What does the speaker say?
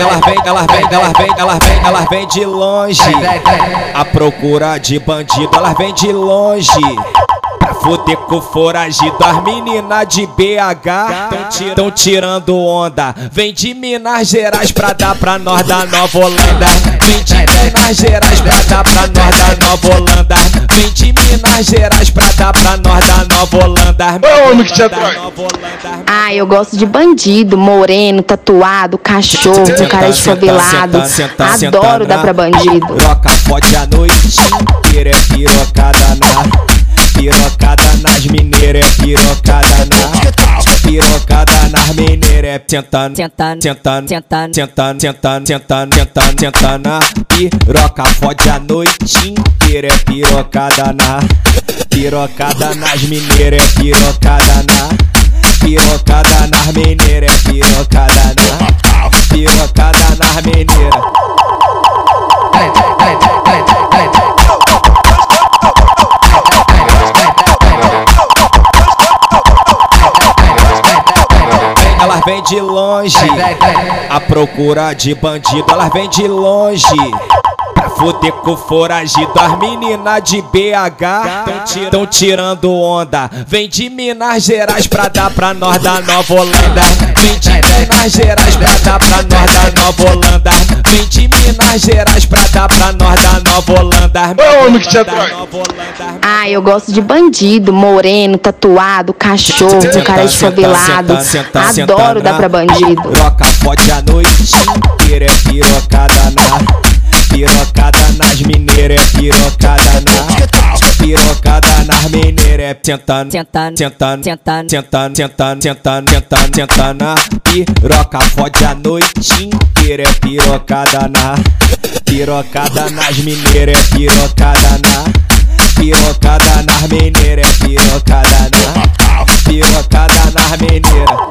Ela vem, ela vem, ela vem, ela vem, ela vem de longe. A procura de bandido, ela vem de longe. Pra fuder com foragido, as meninas de BH tão tirando onda. Vem de Minas Gerais pra dar pra nós da Nova Holanda. Vem de Minas Gerais pra dar pra nós da Nova Holanda. Vem de Minas Gerais pra dar pra nós da Nova Holanda. Ô, homem que te atrai. Ah, eu gosto de bandido, moreno, tatuado, cachorro, cara desfavelado. Adoro dar pra bandido. Troca pode a noite inteira, é pirocada na. Pirocada nas mineiras, é pirocada é tentando, Tentando, tentando, tentando. tentando, tentando, tentando, tentando, tentando na piroca. Fode a noite inteira, é pirocada na. Pirocada nas mineiras, é pirocada na. Pirocada nas mineiras, é pirocada Ela vem de longe, a procura de bandido, ela vem de longe. Pra fuder com foragido, as meninas de BH tão tirando onda. Vem de Minas Gerais pra dar pra nós da Nova Holanda. Vem de Minas Gerais pra dar pra nós da Nova Holanda. Vem de Minas Gerais pra dar pra nós da Nova Holanda. Ô, homem que te atrai. Ah, eu gosto de bandido, moreno, tatuado, cachorro, cara desfavelado. Adoro dar pra bandido. Troca pode a noite inteira, é pirocada na. Pirocada nas mineiras, é pirocada na. Pirocada nas mineiras, é tentando, Tentando, tentando, tentando. tentando, tentando, tentando, tentando, tentando piroca. Fode a noite inteira, é pirocada na. Pirocada nas mineiras, é pirocada na. Pirocada nas mineiras, é pirocada na. Pirocada nas mineiras.